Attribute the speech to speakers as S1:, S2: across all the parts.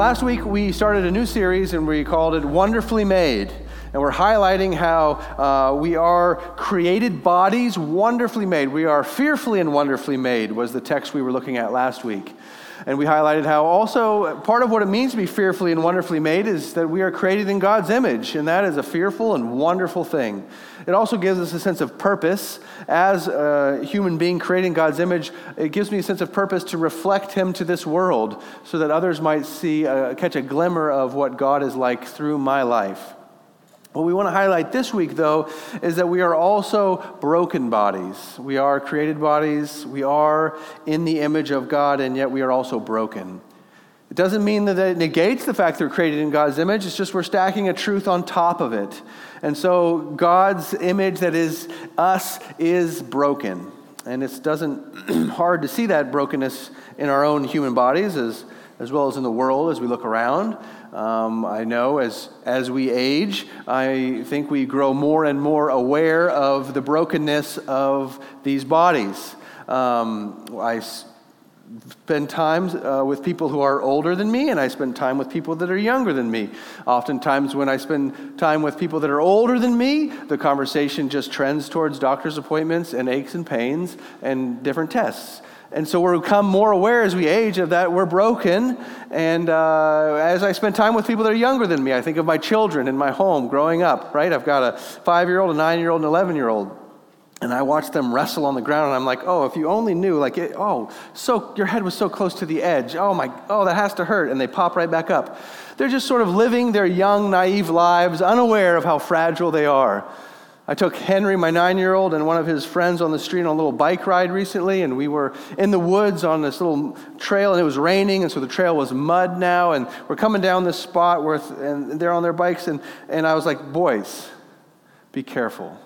S1: Last week, we started a new series and we called it Wonderfully Made. And we're highlighting how uh, we are created bodies wonderfully made. We are fearfully and wonderfully made, was the text we were looking at last week. And we highlighted how also part of what it means to be fearfully and wonderfully made is that we are created in God's image, and that is a fearful and wonderful thing. It also gives us a sense of purpose. As a human being created in God's image, it gives me a sense of purpose to reflect Him to this world so that others might see, uh, catch a glimmer of what God is like through my life. What we want to highlight this week, though, is that we are also broken bodies. We are created bodies. We are in the image of God, and yet we are also broken. It doesn't mean that it negates the fact that we're created in God's image. It's just we're stacking a truth on top of it. And so God's image that is us is broken. And it doesn't hard to see that brokenness in our own human bodies as, as well as in the world as we look around. Um, I know as, as we age, I think we grow more and more aware of the brokenness of these bodies. Um, I spend time uh, with people who are older than me, and I spend time with people that are younger than me. Oftentimes, when I spend time with people that are older than me, the conversation just trends towards doctor's appointments and aches and pains and different tests. And so we become more aware as we age of that we're broken. And uh, as I spend time with people that are younger than me, I think of my children in my home growing up, right? I've got a five year old, a nine year old, an 11 year old. And I watch them wrestle on the ground, and I'm like, oh, if you only knew, like, it, oh, so your head was so close to the edge. Oh my, oh, that has to hurt. And they pop right back up. They're just sort of living their young, naive lives, unaware of how fragile they are. I took Henry, my nine year old, and one of his friends on the street on a little bike ride recently, and we were in the woods on this little trail, and it was raining, and so the trail was mud now, and we're coming down this spot where, and they're on their bikes, and, and I was like, boys, be careful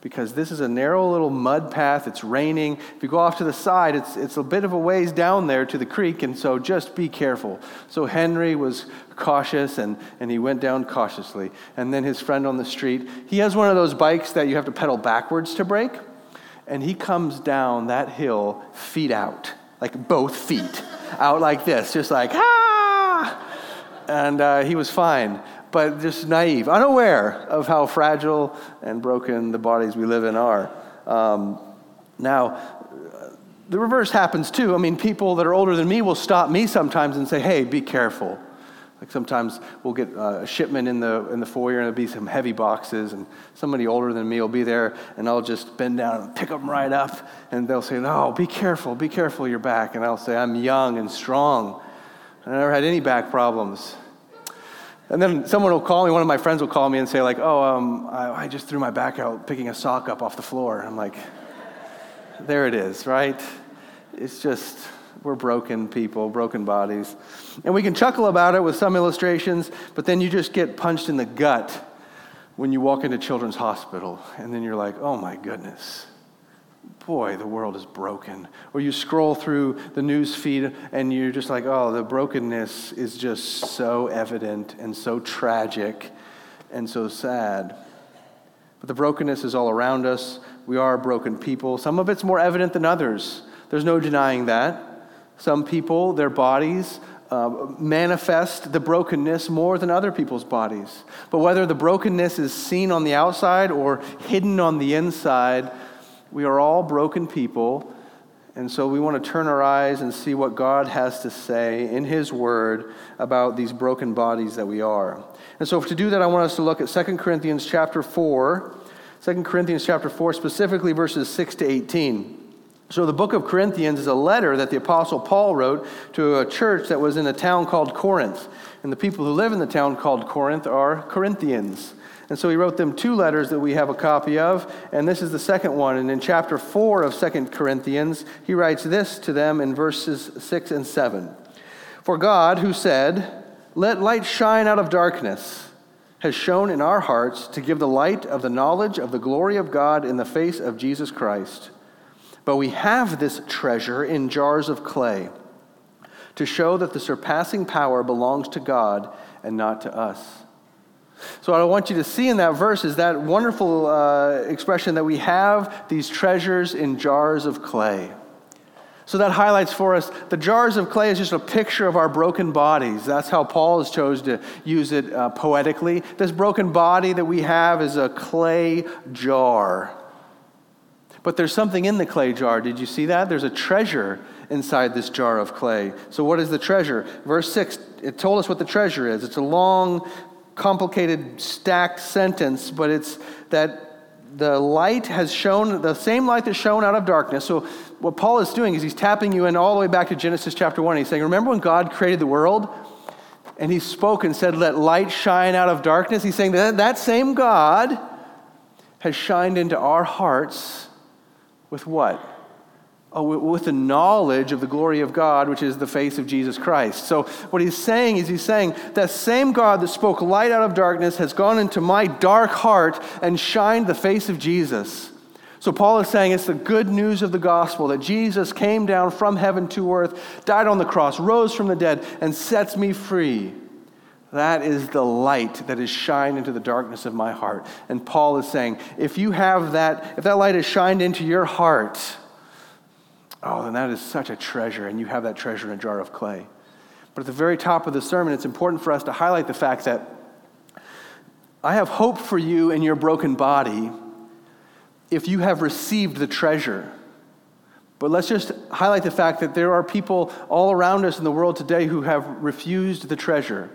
S1: because this is a narrow little mud path. It's raining. If you go off to the side, it's, it's a bit of a ways down there to the creek, and so just be careful. So Henry was cautious and, and he went down cautiously. And then his friend on the street, he has one of those bikes that you have to pedal backwards to brake, and he comes down that hill feet out, like both feet out like this, just like, ah! And uh, he was fine but just naive, unaware of how fragile and broken the bodies we live in are. Um, now, the reverse happens too. I mean, people that are older than me will stop me sometimes and say, hey, be careful. Like sometimes we'll get a shipment in the, in the foyer and there'll be some heavy boxes, and somebody older than me will be there, and I'll just bend down and pick them right up, and they'll say, No, be careful, be careful, your back. And I'll say, I'm young and strong. I never had any back problems. And then someone will call me, one of my friends will call me and say, like, oh, um, I, I, just threw my back out picking a sock up off the floor. I'm like, there it is, right? It's just, we're broken people, broken bodies. And we can chuckle about it with some illustrations, but then you just get punched in the gut when you walk into Children's Hospital. And then you're like, oh my goodness boy, the world is broken. Or you scroll through the news feed and you're just like, oh, the brokenness is just so evident and so tragic and so sad. But the brokenness is all around us. We are broken people. Some of it's more evident than others. There's no denying that. Some people, their bodies, uh, manifest the brokenness more than other people's bodies. But whether the brokenness is seen on the outside or hidden on the inside, we are all broken people, and so we want to turn our eyes and see what God has to say in His Word about these broken bodies that we are. And so to do that, I want us to look at 2 Corinthians chapter 4, 2 Corinthians chapter 4, specifically verses 6 to 18. So, the book of Corinthians is a letter that the Apostle Paul wrote to a church that was in a town called Corinth. And the people who live in the town called Corinth are Corinthians. And so he wrote them two letters that we have a copy of, and this is the second one. And in chapter 4 of Second Corinthians, he writes this to them in verses 6 and 7. For God, who said, Let light shine out of darkness, has shone in our hearts to give the light of the knowledge of the glory of God in the face of Jesus Christ. But we have this treasure in jars of clay to show that the surpassing power belongs to God and not to us. So, what I want you to see in that verse is that wonderful uh, expression that we have these treasures in jars of clay. So that highlights for us the jars of clay is just a picture of our broken bodies. That's how Paul has chose to use it uh, poetically. This broken body that we have is a clay jar. But there's something in the clay jar. Did you see that? There's a treasure inside this jar of clay. So, what is the treasure? Verse 6, it told us what the treasure is. It's a long, complicated, stacked sentence, but it's that the light has shone, the same light that shone out of darkness. So, what Paul is doing is he's tapping you in all the way back to Genesis chapter 1. He's saying, Remember when God created the world? And he spoke and said, Let light shine out of darkness. He's saying that that same God has shined into our hearts with what? Oh, with the knowledge of the glory of God, which is the face of Jesus Christ. So, what he's saying is, he's saying that same God that spoke light out of darkness has gone into my dark heart and shined the face of Jesus. So, Paul is saying it's the good news of the gospel that Jesus came down from heaven to earth, died on the cross, rose from the dead, and sets me free. That is the light that is shined into the darkness of my heart. And Paul is saying, if you have that, if that light is shined into your heart, Oh, then that is such a treasure, and you have that treasure in a jar of clay. But at the very top of the sermon, it's important for us to highlight the fact that I have hope for you in your broken body if you have received the treasure. But let's just highlight the fact that there are people all around us in the world today who have refused the treasure,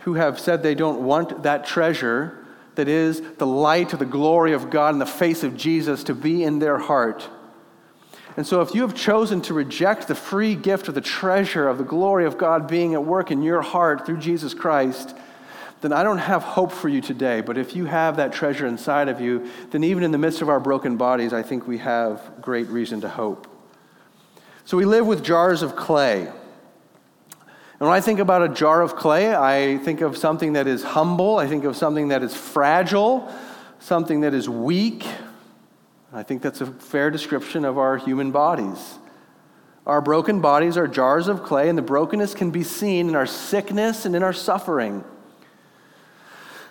S1: who have said they don't want that treasure that is the light of the glory of God in the face of Jesus to be in their heart. And so, if you have chosen to reject the free gift of the treasure of the glory of God being at work in your heart through Jesus Christ, then I don't have hope for you today. But if you have that treasure inside of you, then even in the midst of our broken bodies, I think we have great reason to hope. So, we live with jars of clay. And when I think about a jar of clay, I think of something that is humble, I think of something that is fragile, something that is weak, I think that's a fair description of our human bodies. Our broken bodies are jars of clay, and the brokenness can be seen in our sickness and in our suffering.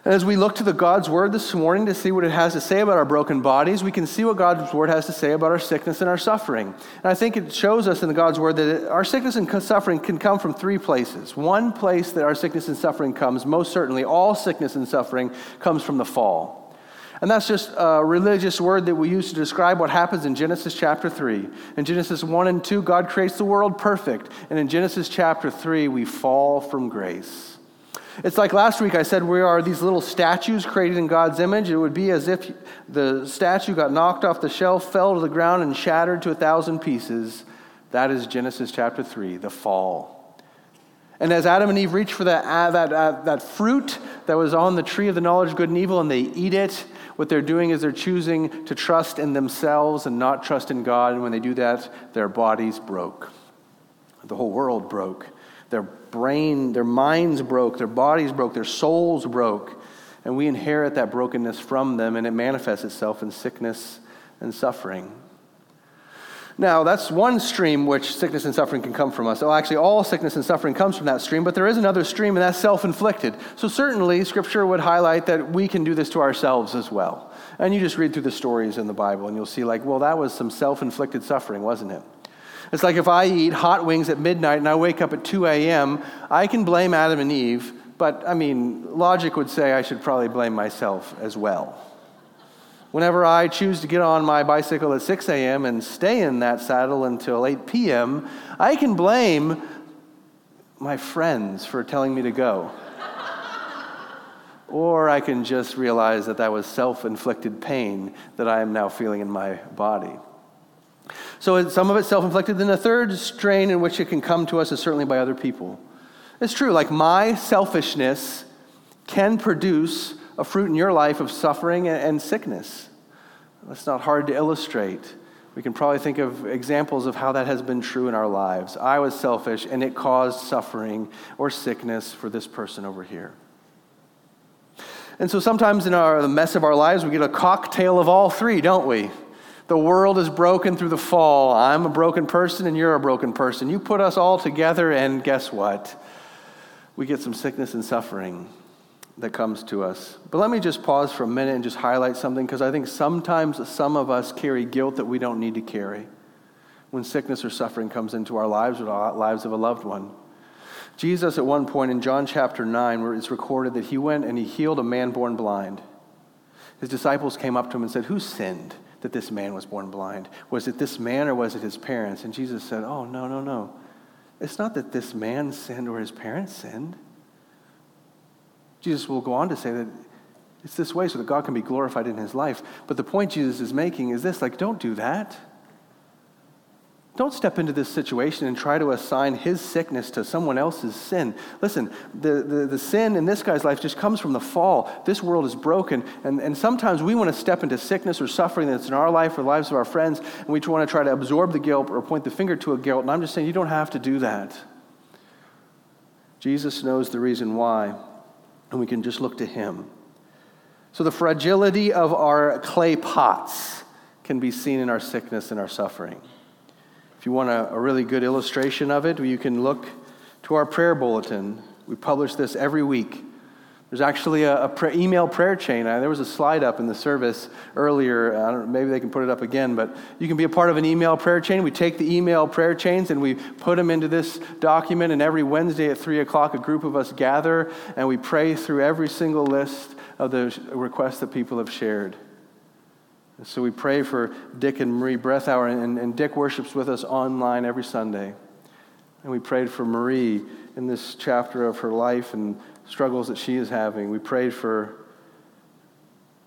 S1: And as we look to the God's word this morning to see what it has to say about our broken bodies, we can see what God's word has to say about our sickness and our suffering. And I think it shows us in the God's word that our sickness and suffering can come from three places. One place that our sickness and suffering comes, most certainly all sickness and suffering comes from the fall. And that's just a religious word that we use to describe what happens in Genesis chapter 3. In Genesis 1 and 2, God creates the world perfect. And in Genesis chapter 3, we fall from grace. It's like last week I said we are these little statues created in God's image. It would be as if the statue got knocked off the shelf, fell to the ground, and shattered to a thousand pieces. That is Genesis chapter 3, the fall. And as Adam and Eve reach for that, uh, that, uh, that fruit that was on the tree of the knowledge of good and evil, and they eat it, what they're doing is they're choosing to trust in themselves and not trust in God. And when they do that, their bodies broke. The whole world broke. Their brain, their minds broke, their bodies broke, their souls broke. And we inherit that brokenness from them, and it manifests itself in sickness and suffering. Now, that's one stream which sickness and suffering can come from us. Well, actually, all sickness and suffering comes from that stream, but there is another stream, and that's self inflicted. So, certainly, Scripture would highlight that we can do this to ourselves as well. And you just read through the stories in the Bible, and you'll see, like, well, that was some self inflicted suffering, wasn't it? It's like if I eat hot wings at midnight and I wake up at 2 a.m., I can blame Adam and Eve, but I mean, logic would say I should probably blame myself as well. Whenever I choose to get on my bicycle at 6 a.m. and stay in that saddle until 8 p.m., I can blame my friends for telling me to go. or I can just realize that that was self inflicted pain that I am now feeling in my body. So some of it's self inflicted. Then the third strain in which it can come to us is certainly by other people. It's true, like my selfishness can produce a fruit in your life of suffering and sickness. That's not hard to illustrate. We can probably think of examples of how that has been true in our lives. I was selfish and it caused suffering or sickness for this person over here. And so sometimes in our, the mess of our lives, we get a cocktail of all three, don't we? The world is broken through the fall. I'm a broken person and you're a broken person. You put us all together, and guess what? We get some sickness and suffering that comes to us. But let me just pause for a minute and just highlight something because I think sometimes some of us carry guilt that we don't need to carry. when sickness or suffering comes into our lives or the lives of a loved one. Jesus, at one point in John chapter 9, where it's recorded that he went and he healed a man born blind. His disciples came up to him and said, Who sinned that this man was born blind? Was it this man or was it his parents? And Jesus said, Oh, no, no, no. It's not that this man sinned or his parents sinned. Jesus will go on to say that it's this way so that God can be glorified in his life. But the point Jesus is making is this like, don't do that. Don't step into this situation and try to assign his sickness to someone else's sin. Listen, the, the, the, sin in this guy's life just comes from the fall. This world is broken. And, and sometimes we want to step into sickness or suffering that's in our life or lives of our friends, and we want to try to absorb the guilt or point the finger to a guilt. And I'm just saying, you don't have to do that. Jesus knows the reason why, and we can just look to him. So the fragility of our clay pots can be seen in our sickness and our suffering. If you want a, a really good illustration of it, you can look to our prayer bulletin. We publish this every week. There's actually a, a email prayer chain. Uh, there was a slide up in the service earlier. maybe they can put it up again, but you can be a part of an email prayer chain. We take the email prayer chains and we put them into this document, and every Wednesday at 3 o'clock, a group of us gather and we pray through every single list of the requests that people have shared. So we pray for Dick and Marie Breathauer, and, and Dick worships with us online every Sunday. And we prayed for Marie in this chapter of her life and struggles that she is having. We prayed for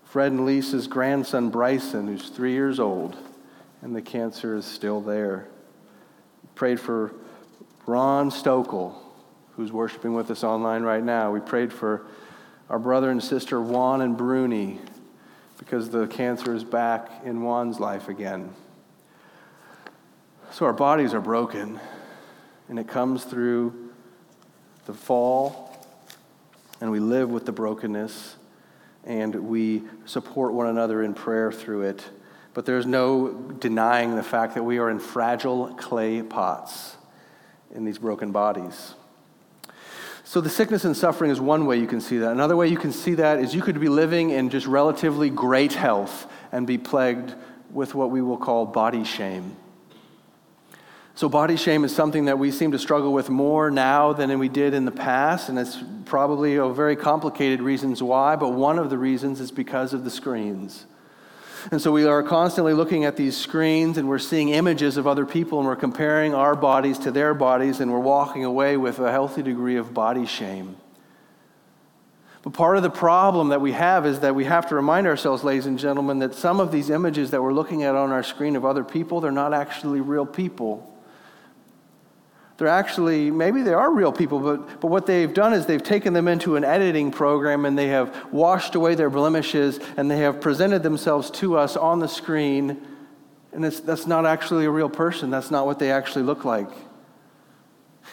S1: Fred and Lisa's grandson, Bryson, who's three years old, and the cancer is still there. We prayed for Ron Stokel, who's worshiping with us online right now. We prayed for our brother and sister Juan and Bruni, because the cancer is back in Juan's life again. So our bodies are broken, and it comes through the fall, and we live with the brokenness, and we support one another in prayer through it. But there's no denying the fact that we are in fragile clay pots in these broken bodies. So, the sickness and suffering is one way you can see that. Another way you can see that is you could be living in just relatively great health and be plagued with what we will call body shame. So, body shame is something that we seem to struggle with more now than we did in the past, and it's probably a very complicated reasons why, but one of the reasons is because of the screens. And so we are constantly looking at these screens and we're seeing images of other people and we're comparing our bodies to their bodies and we're walking away with a healthy degree of body shame. But part of the problem that we have is that we have to remind ourselves, ladies and gentlemen, that some of these images that we're looking at on our screen of other people, they're not actually real people. They're actually, maybe they are real people, but, but what they've done is they've taken them into an editing program and they have washed away their blemishes and they have presented themselves to us on the screen. And that's not actually a real person. That's not what they actually look like.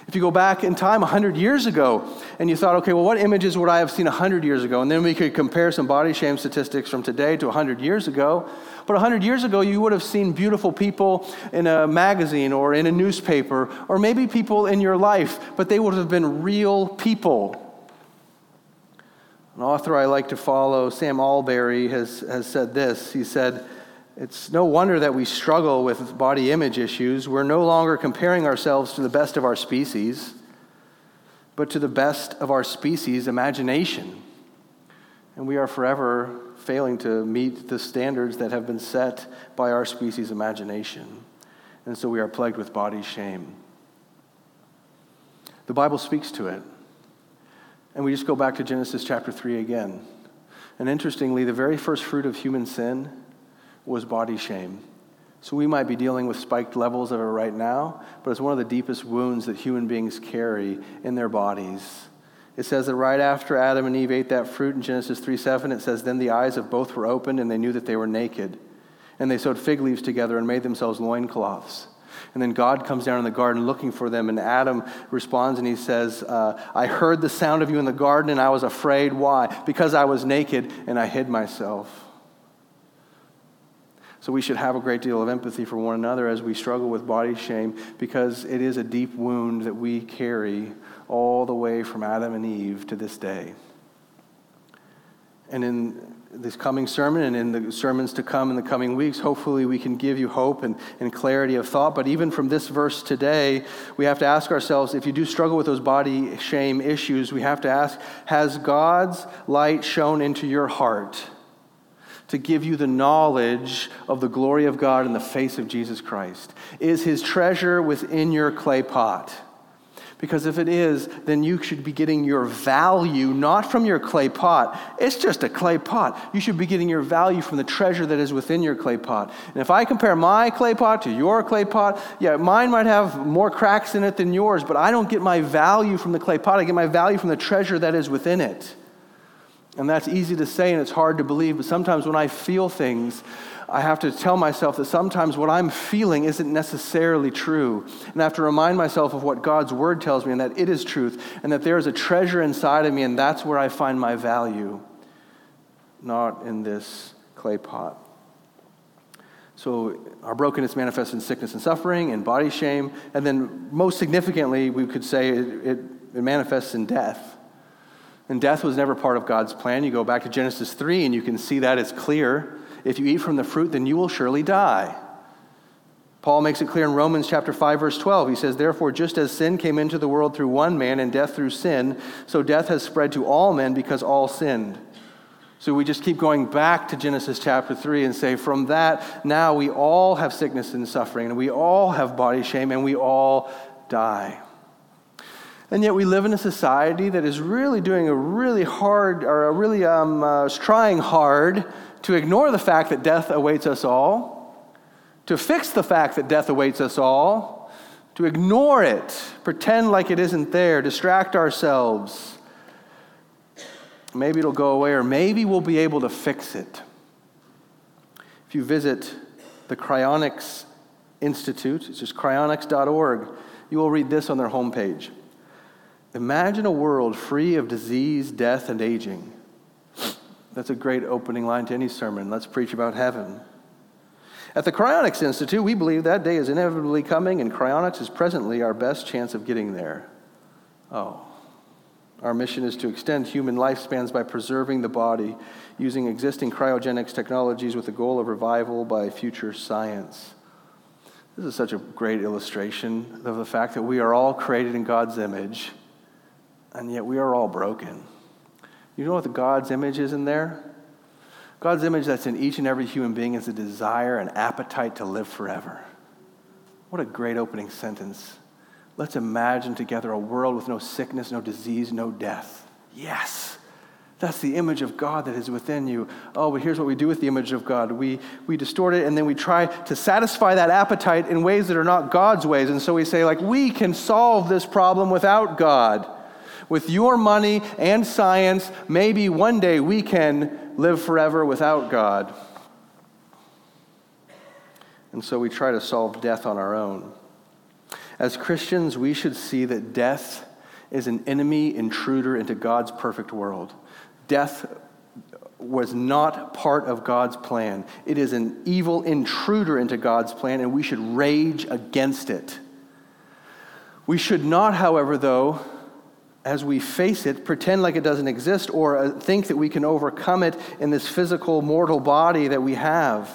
S1: If you go back in time 100 years ago and you thought, okay, well, what images would I have seen 100 years ago? And then we could compare some body shame statistics from today to 100 years ago. But 100 years ago, you would have seen beautiful people in a magazine or in a newspaper, or maybe people in your life, but they would have been real people. An author I like to follow, Sam Allberry, has, has said this. He said, It's no wonder that we struggle with body image issues. We're no longer comparing ourselves to the best of our species, but to the best of our species' imagination. And we are forever failing to meet the standards that have been set by our species' imagination. And so we are plagued with body shame. The Bible speaks to it. And we just go back to Genesis chapter 3 again. And interestingly, the very first fruit of human sin was body shame. So we might be dealing with spiked levels of it right now, but it's one of the deepest wounds that human beings carry in their bodies. It says that right after Adam and Eve ate that fruit in Genesis 3 7, it says, Then the eyes of both were opened, and they knew that they were naked. And they sewed fig leaves together and made themselves loincloths. And then God comes down in the garden looking for them, and Adam responds and he says, uh, I heard the sound of you in the garden, and I was afraid. Why? Because I was naked and I hid myself. So we should have a great deal of empathy for one another as we struggle with body shame because it is a deep wound that we carry all the way from Adam and Eve to this day. And in this coming sermon and in the sermons to come in the coming weeks, hopefully we can give you hope and, and clarity of thought. But even from this verse today, we have to ask ourselves if you do struggle with those body shame issues, we have to ask Has God's light shone into your heart to give you the knowledge of the glory of God in the face of Jesus Christ? Is his treasure within your clay pot? Because if it is, then you should be getting your value not from your clay pot. It's just a clay pot. You should be getting your value from the treasure that is within your clay pot. And if I compare my clay pot to your clay pot, yeah, mine might have more cracks in it than yours, but I don't get my value from the clay pot. I get my value from the treasure that is within it. And that's easy to say and it's hard to believe, but sometimes when I feel things, I have to tell myself that sometimes what I'm feeling isn't necessarily true. And I have to remind myself of what God's word tells me and that it is truth and that there is a treasure inside of me and that's where I find my value, not in this clay pot. So our brokenness manifests in sickness and suffering and body shame. And then, most significantly, we could say it, it, it manifests in death. And death was never part of God's plan. You go back to Genesis 3 and you can see that it's clear. If you eat from the fruit, then you will surely die. Paul makes it clear in Romans chapter 5 verse 12. He says, "Therefore just as sin came into the world through one man and death through sin, so death has spread to all men because all sinned." So we just keep going back to Genesis chapter 3 and say from that now we all have sickness and suffering and we all have body shame and we all die. And yet we live in a society that is really doing a really hard or a really um, uh, trying hard to ignore the fact that death awaits us all, to fix the fact that death awaits us all, to ignore it, pretend like it isn't there, distract ourselves. Maybe it'll go away, or maybe we'll be able to fix it. If you visit the Cryonics Institute, it's just cryonics.org, you will read this on their homepage. Imagine a world free of disease, death, and aging. That's a great opening line to any sermon. Let's preach about heaven. At the Cryonics Institute, we believe that day is inevitably coming, and cryonics is presently our best chance of getting there. Oh. Our mission is to extend human lifespans by preserving the body using existing cryogenics technologies with the goal of revival by future science. This is such a great illustration of the fact that we are all created in God's image, and yet we are all broken. You know what the God's image is in there? God's image that's in each and every human being is a desire, an appetite to live forever. What a great opening sentence. Let's imagine together a world with no sickness, no disease, no death. Yes. That's the image of God that is within you. Oh, but here's what we do with the image of God we, we distort it and then we try to satisfy that appetite in ways that are not God's ways. And so we say, like, we can solve this problem without God with your money and science, maybe one day we can live forever without God. And so we try to solve death on our own. As Christians, we should see that death is an enemy intruder into God's perfect world. Death was not part of God's plan. It is an evil intruder into God's plan, and we should rage against it. We should not, however, though, as we face it, pretend like it doesn't exist or uh, think that we can overcome it in this physical, mortal body that we have.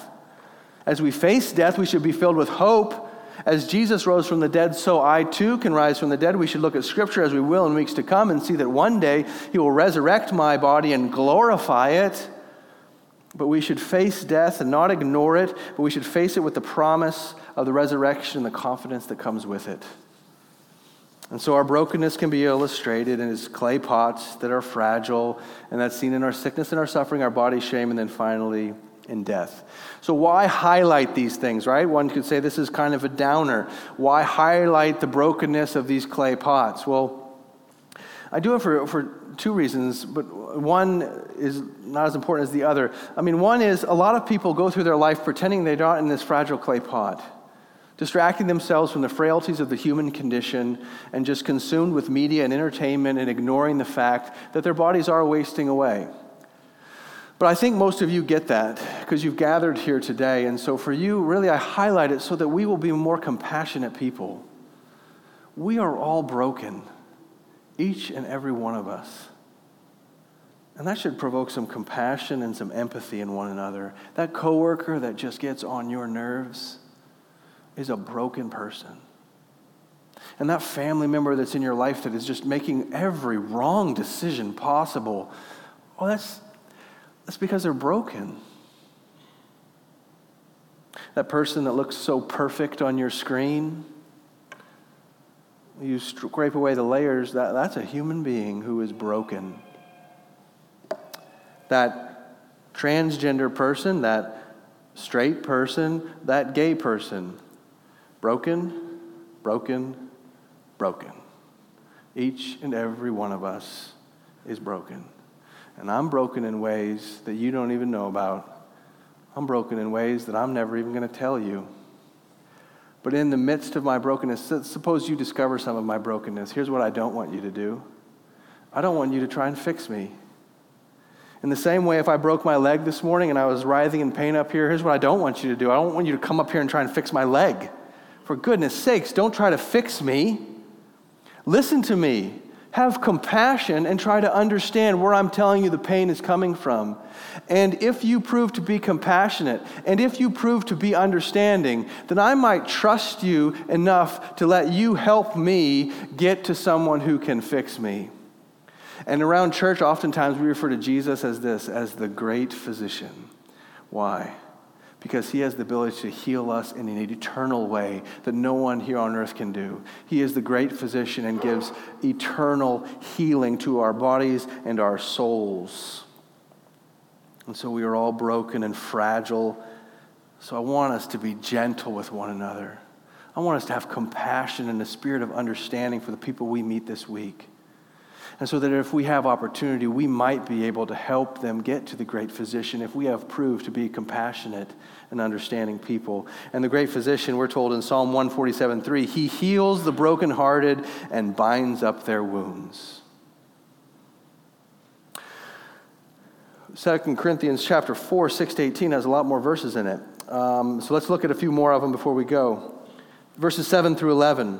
S1: As we face death, we should be filled with hope. As Jesus rose from the dead, so I too can rise from the dead. We should look at Scripture as we will in weeks to come and see that one day He will resurrect my body and glorify it. But we should face death and not ignore it, but we should face it with the promise of the resurrection and the confidence that comes with it. And so our brokenness can be illustrated in as clay pots that are fragile, and that's seen in our sickness and our suffering, our body shame, and then finally in death. So, why highlight these things, right? One could say this is kind of a downer. Why highlight the brokenness of these clay pots? Well, I do it for, for two reasons, but one is not as important as the other. I mean, one is a lot of people go through their life pretending they're not in this fragile clay pot distracting themselves from the frailties of the human condition and just consumed with media and entertainment and ignoring the fact that their bodies are wasting away. But I think most of you get that because you've gathered here today. And so for you, really, I highlight it so that we will be more compassionate people. We are all broken, each and every one of us. And that should provoke some compassion and some empathy in one another. That coworker that just gets on your nerves is a broken person. And that family member that's in your life that is just making every wrong decision possible, well, that's, that's because they're broken. That person that looks so perfect on your screen, you scrape away the layers, that, that's a human being who is broken. That transgender person, that straight person, that gay person, broken, broken, broken. Each and every one of us is broken. And I'm broken in ways that you don't even know about. I'm broken in ways that I'm never even going to tell you. But in the midst of my brokenness, suppose you discover some of my brokenness. Here's what I don't want you to do I don't want you to try and fix me. In the same way, if I broke my leg this morning and I was writhing in pain up here, here's what I don't want you to do I don't want you to come up here and try and fix my leg. For goodness sakes, don't try to fix me. Listen to me. Have compassion and try to understand where I'm telling you the pain is coming from. And if you prove to be compassionate and if you prove to be understanding, then I might trust you enough to let you help me get to someone who can fix me. And around church, oftentimes we refer to Jesus as this, as the great physician. Why? Because he has the ability to heal us in an eternal way that no one here on earth can do. He is the great physician and gives eternal healing to our bodies and our souls. And so we are all broken and fragile. So I want us to be gentle with one another. I want us to have compassion and a spirit of understanding for the people we meet this week. And so that if we have opportunity, we might be able to help them get to the great physician if we have proved to be compassionate and understanding people. And the great physician, we're told in Psalm 147 3, he heals the brokenhearted and binds up their wounds. 2 Corinthians chapter 4, 6 to 18 has a lot more verses in it. Um, so let's look at a few more of them before we go. Verses 7 through 11.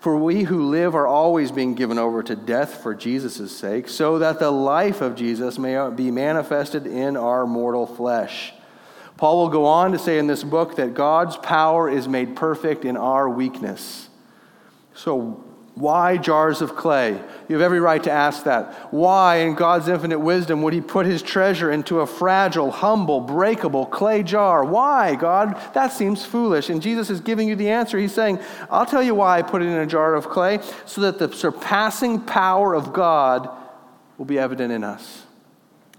S1: For we who live are always being given over to death for Jesus' sake, so that the life of Jesus may be manifested in our mortal flesh. Paul will go on to say in this book that God's power is made perfect in our weakness. So, why jars of clay? You have every right to ask that. Why, in God's infinite wisdom, would He put His treasure into a fragile, humble, breakable clay jar? Why, God? That seems foolish. And Jesus is giving you the answer. He's saying, I'll tell you why I put it in a jar of clay, so that the surpassing power of God will be evident in us.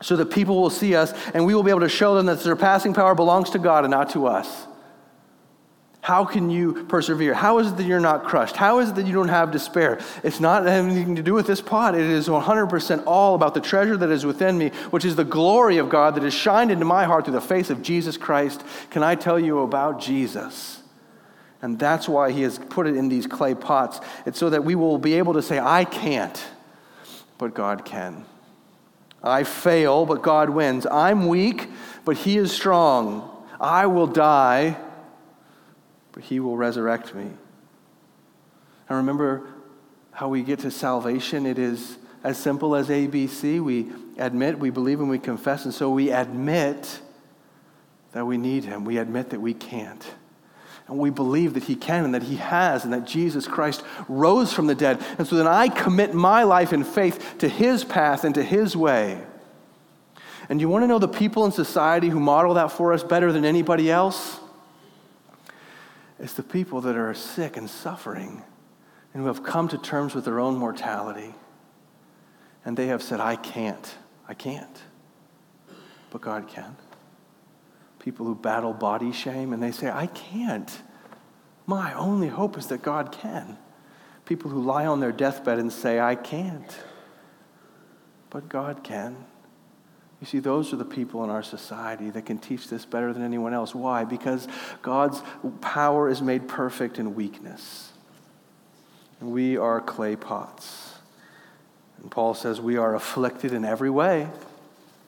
S1: So that people will see us and we will be able to show them that the surpassing power belongs to God and not to us. How can you persevere? How is it that you're not crushed? How is it that you don't have despair? It's not anything to do with this pot. It is 100% all about the treasure that is within me, which is the glory of God that has shined into my heart through the face of Jesus Christ. Can I tell you about Jesus? And that's why he has put it in these clay pots. It's so that we will be able to say, I can't, but God can. I fail, but God wins. I'm weak, but he is strong. I will die but he will resurrect me. And remember how we get to salvation? It is as simple as ABC. We admit, we believe, and we confess. And so we admit that we need him. We admit that we can't. And we believe that he can and that he has and that Jesus Christ rose from the dead. And so then I commit my life in faith to his path and to his way. And you want to know the people in society who model that for us better than anybody else? It's the people that are sick and suffering and who have come to terms with their own mortality. And they have said, I can't. I can't. But God can. People who battle body shame and they say, I can't. My only hope is that God can. People who lie on their deathbed and say, I can't. But God can. You see, those are the people in our society that can teach this better than anyone else. Why? Because God's power is made perfect in weakness. And we are clay pots. And Paul says we are afflicted in every way.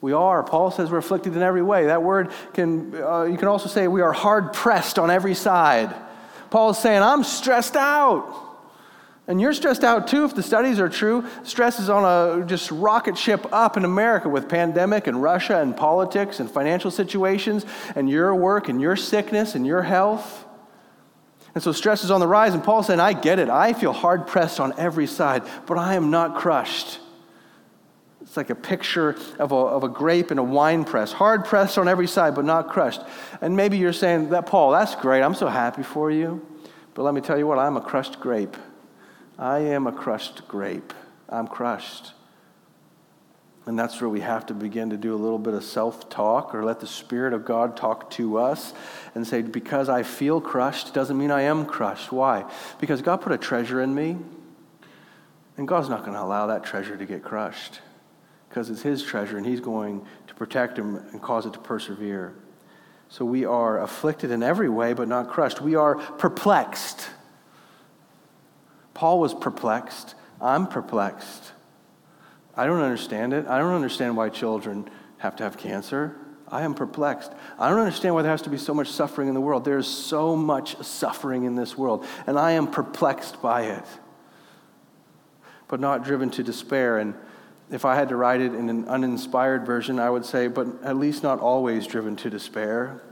S1: We are. Paul says we're afflicted in every way. That word can, uh, you can also say we are hard pressed on every side. Paul is saying, I'm stressed out. And you're stressed out too if the studies are true. Stress is on a just rocket ship up in America with pandemic and Russia and politics and financial situations and your work and your sickness and your health. And so stress is on the rise. And Paul's saying, I get it. I feel hard pressed on every side, but I am not crushed. It's like a picture of a, of a grape in a wine press, hard pressed on every side, but not crushed. And maybe you're saying, that Paul, that's great. I'm so happy for you. But let me tell you what, I'm a crushed grape. I am a crushed grape. I'm crushed. And that's where we have to begin to do a little bit of self talk or let the Spirit of God talk to us and say, because I feel crushed doesn't mean I am crushed. Why? Because God put a treasure in me, and God's not going to allow that treasure to get crushed because it's His treasure and He's going to protect him and cause it to persevere. So we are afflicted in every way, but not crushed. We are perplexed. Paul was perplexed. I'm perplexed. I don't understand it. I don't understand why children have to have cancer. I am perplexed. I don't understand why there has to be so much suffering in the world. There is so much suffering in this world, and I am perplexed by it, but not driven to despair. And if I had to write it in an uninspired version, I would say, but at least not always driven to despair.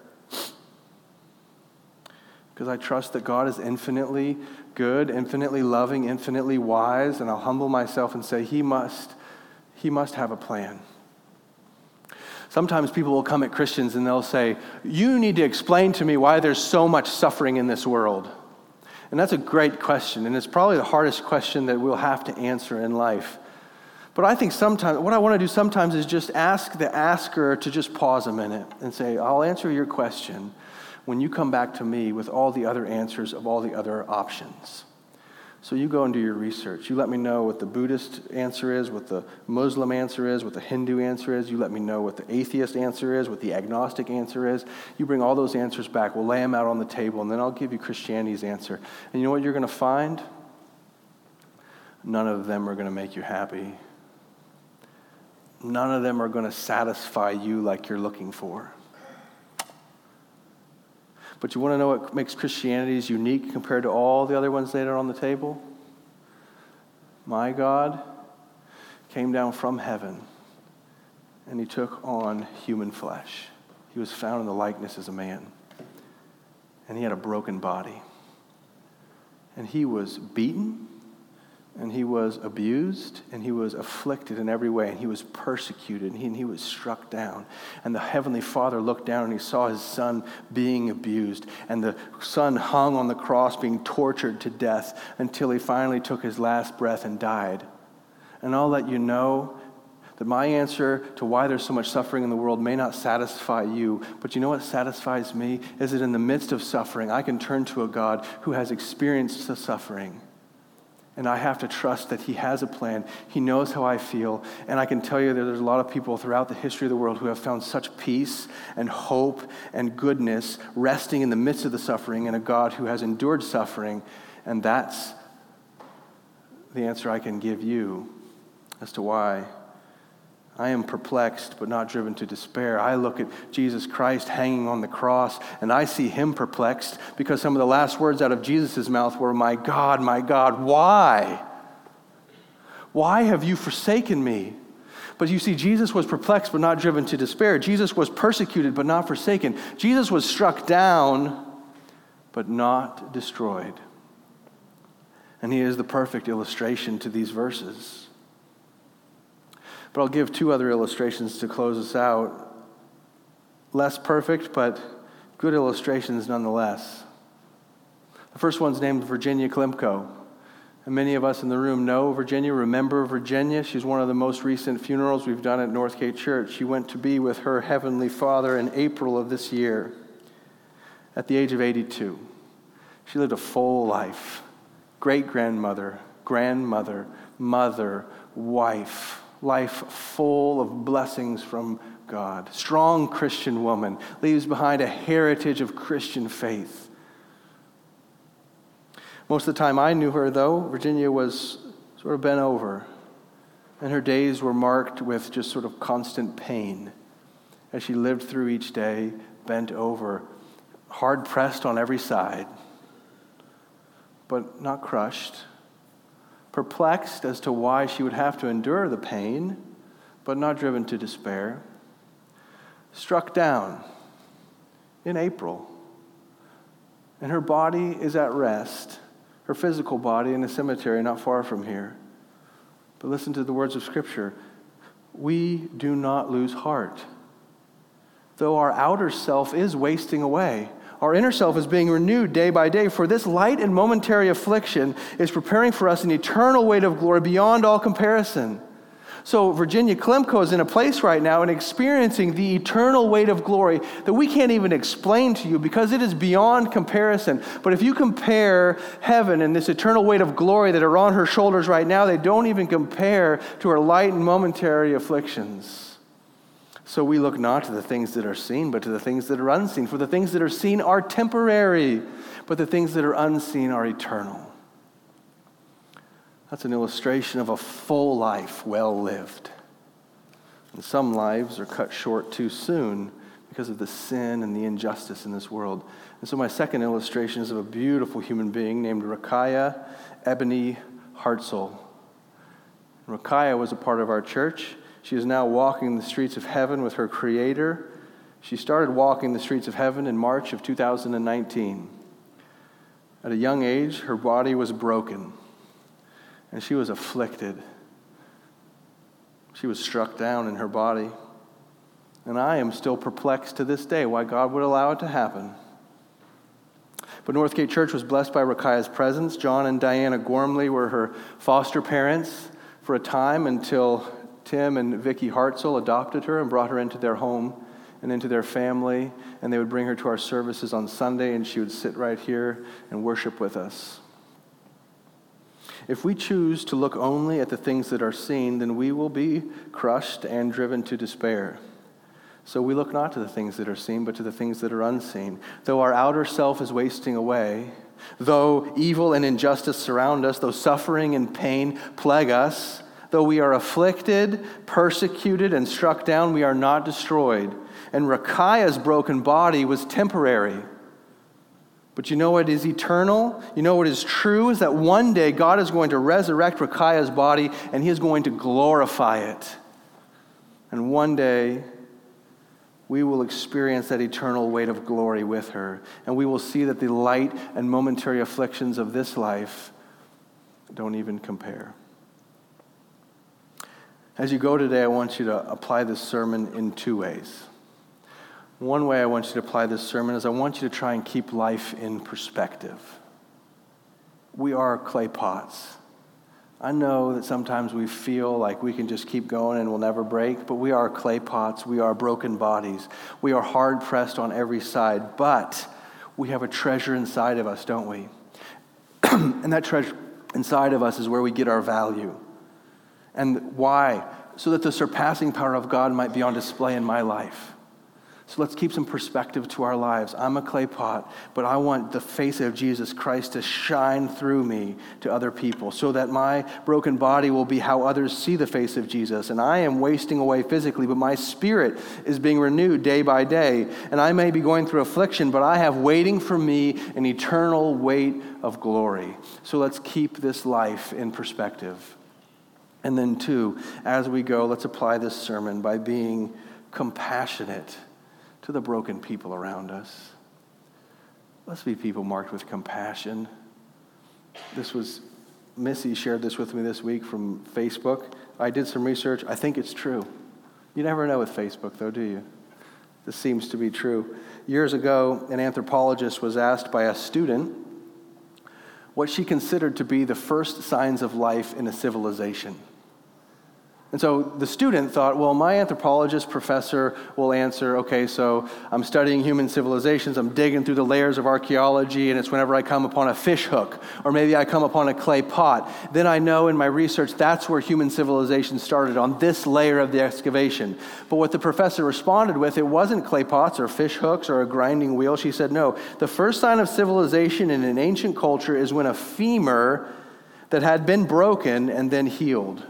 S1: Because I trust that God is infinitely good, infinitely loving, infinitely wise, and I'll humble myself and say, He must he must have a plan. Sometimes people will come at Christians and they'll say, You need to explain to me why there's so much suffering in this world. And that's a great question, and it's probably the hardest question that we'll have to answer in life. But I think sometimes, what I want to do sometimes is just ask the asker to just pause a minute and say, I'll answer your question when you come back to me with all the other answers of all the other options. So you go and do your research. You let me know what the Buddhist answer is, what the Muslim answer is, what the Hindu answer is. You let me know what the atheist answer is, what the agnostic answer is. You bring all those answers back. We'll lay them out on the table, and then I'll give you Christianity's answer. And you know what you're going to find? None of them are going to make you happy. None of them are going to satisfy you like you're looking for. But you want to know what makes Christianity unique compared to all the other ones that are on the table? My God came down from heaven and he took on human flesh. He was found in the likeness as a man. And he had a broken body. And he was beaten and he was abused and he was afflicted in every way and he was persecuted and he, and he, was struck down. And the heavenly father looked down and he saw his son being abused and the son hung on the cross being tortured to death until he finally took his last breath and died. And i'll let you know that my answer to why there's so much suffering in the world may not satisfy you, but you know what satisfies me? Is that in the midst of suffering, I can turn to a God who has experienced the suffering and I have to trust that He has a plan. He knows how I feel. And I can tell you that there's a lot of people throughout the history of the world who have found such peace and hope and goodness resting in the midst of the suffering in a God who has endured suffering. And that's the answer I can give you as to why I am perplexed, but not driven to despair. I look at Jesus Christ hanging on the cross, and I see him perplexed because some of the last words out of Jesus' mouth were, My God, my God, why? Why have you forsaken me? But you see, Jesus was perplexed, but not driven to despair. Jesus was persecuted, but not forsaken. Jesus was struck down, but not destroyed. And he is the perfect illustration to these verses. But I'll give two other illustrations to close us out. Less perfect, but good illustrations nonetheless. The first one's named Virginia Klimko. And many of us in the room know Virginia, remember Virginia. She's one of the most recent funerals we've done at Northgate Church. She went to be with her Heavenly Father in April of this year at the age of 82. She lived a full life great grandmother, grandmother, mother, wife life full of blessings from God. Strong Christian woman, leaves behind a heritage of Christian faith. Most of the time I knew her, though, Virginia was sort of bent over, and her days were marked with just sort of constant pain as she lived through each day, bent over, hard pressed on every side, but not crushed, perplexed as to why she would have to endure the pain, but not driven to despair, struck down in April. And her body is at rest, her physical body in a cemetery not far from here. But listen to the words of Scripture. We do not lose heart. Though our outer self is wasting away, our inner self is being renewed day by day, for this light and momentary affliction is preparing for us an eternal weight of glory beyond all comparison. So, Virginia Klimko is in a place right now and experiencing the eternal weight of glory that we can't even explain to you because it is beyond comparison. But if you compare heaven and this eternal weight of glory that are on her shoulders right now, they don't even compare to her light and momentary afflictions. So we look not to the things that are seen, but to the things that are unseen. For the things that are seen are temporary, but the things that are unseen are eternal. That's an illustration of a full life well lived. And some lives are cut short too soon because of the sin and the injustice in this world. And so, my second illustration is of a beautiful human being named Rakaya Ebony Hartzell. Rakaya was a part of our church. She is now walking the streets of heaven with her Creator. She started walking the streets of heaven in March of 2019. At a young age, her body was broken and she was afflicted. She was struck down in her body. And I am still perplexed to this day why God would allow it to happen. But Northgate Church was blessed by Rakaya's presence. John and Diana Gormley were her foster parents for a time until Tim and Vicki Hartzell adopted her and brought her into their home and into their family. And they would bring her to our services on Sunday, and she would sit right here and worship with us. If we choose to look only at the things that are seen, then we will be crushed and driven to despair. So we look not to the things that are seen, but to the things that are unseen. Though our outer self is wasting away, though evil and injustice surround us, though suffering and pain plague us, though we are afflicted, persecuted, and struck down, we are not destroyed. And Rakaya's broken body was temporary. But you know what is eternal? You know what is true is that one day God is going to resurrect Rakaya's body and he is going to glorify it. And one day we will experience that eternal weight of glory with her. And we will see that the light and momentary afflictions of this life don't even compare. As you go today, I want you to apply this sermon in two ways. One way I want you to apply this sermon is I want you to try and keep life in perspective. We are clay pots. I know that sometimes we feel like we can just keep going and we'll never break, but we are clay pots. We are broken bodies. We are hard pressed on every side, but we have a treasure inside of us, don't we? and that treasure inside of us is where we get our value. And why? So that the surpassing power of God might be on display in my life. So let's keep some perspective to our lives. I'm a clay pot, but I want the face of Jesus Christ to shine through me to other people so that my broken body will be how others see the face of Jesus. And I am wasting away physically, but my spirit is being renewed day by day. And I may be going through affliction, but I have waiting for me an eternal weight of glory. So let's keep this life in perspective. And then, two, as we go, let's apply this sermon by being compassionate to the broken people around us. Let's be people marked with compassion. This was, Missy shared this with me this week from Facebook. I did some research. I think it's true. You never know with Facebook, though, do you? This seems to be true. Years ago, an anthropologist was asked by a student what she considered to be the first signs of life in a civilization. And so the student thought, well, my anthropologist professor will answer, okay, so I'm studying human civilizations, I'm digging through the layers of archaeology, and it's whenever I come upon a fish hook, or maybe I come upon a clay pot. Then I know in my research that's where human civilization started, on this layer of the excavation. But what the professor responded with, it wasn't clay pots or fish hooks or a grinding wheel. She said, no, the first sign of civilization in an ancient culture is when a femur that had been broken and then healed.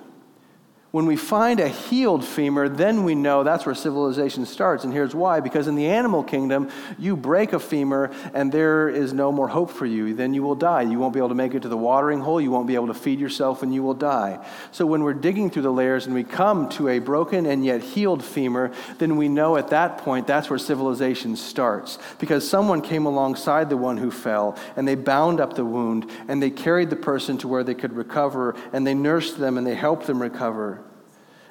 S1: When we find a healed femur, then we know that's where civilization starts. And here's why because in the animal kingdom, you break a femur and there is no more hope for you. Then you will die. You won't be able to make it to the watering hole. You won't be able to feed yourself and you will die. So when we're digging through the layers and we come to a broken and yet healed femur, then we know at that point that's where civilization starts. Because someone came alongside the one who fell and they bound up the wound and they carried the person to where they could recover and they nursed them and they helped them recover.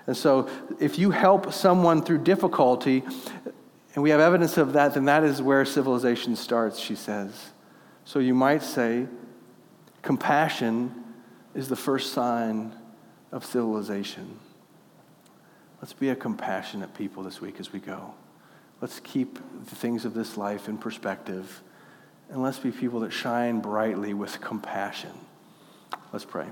S1: And so, if you help someone through difficulty, and we have evidence of that, then that is where civilization starts, she says. So, you might say, compassion is the first sign of civilization. Let's be a compassionate people this week as we go. Let's keep the things of this life in perspective, and let's be people that shine brightly with compassion. Let's pray.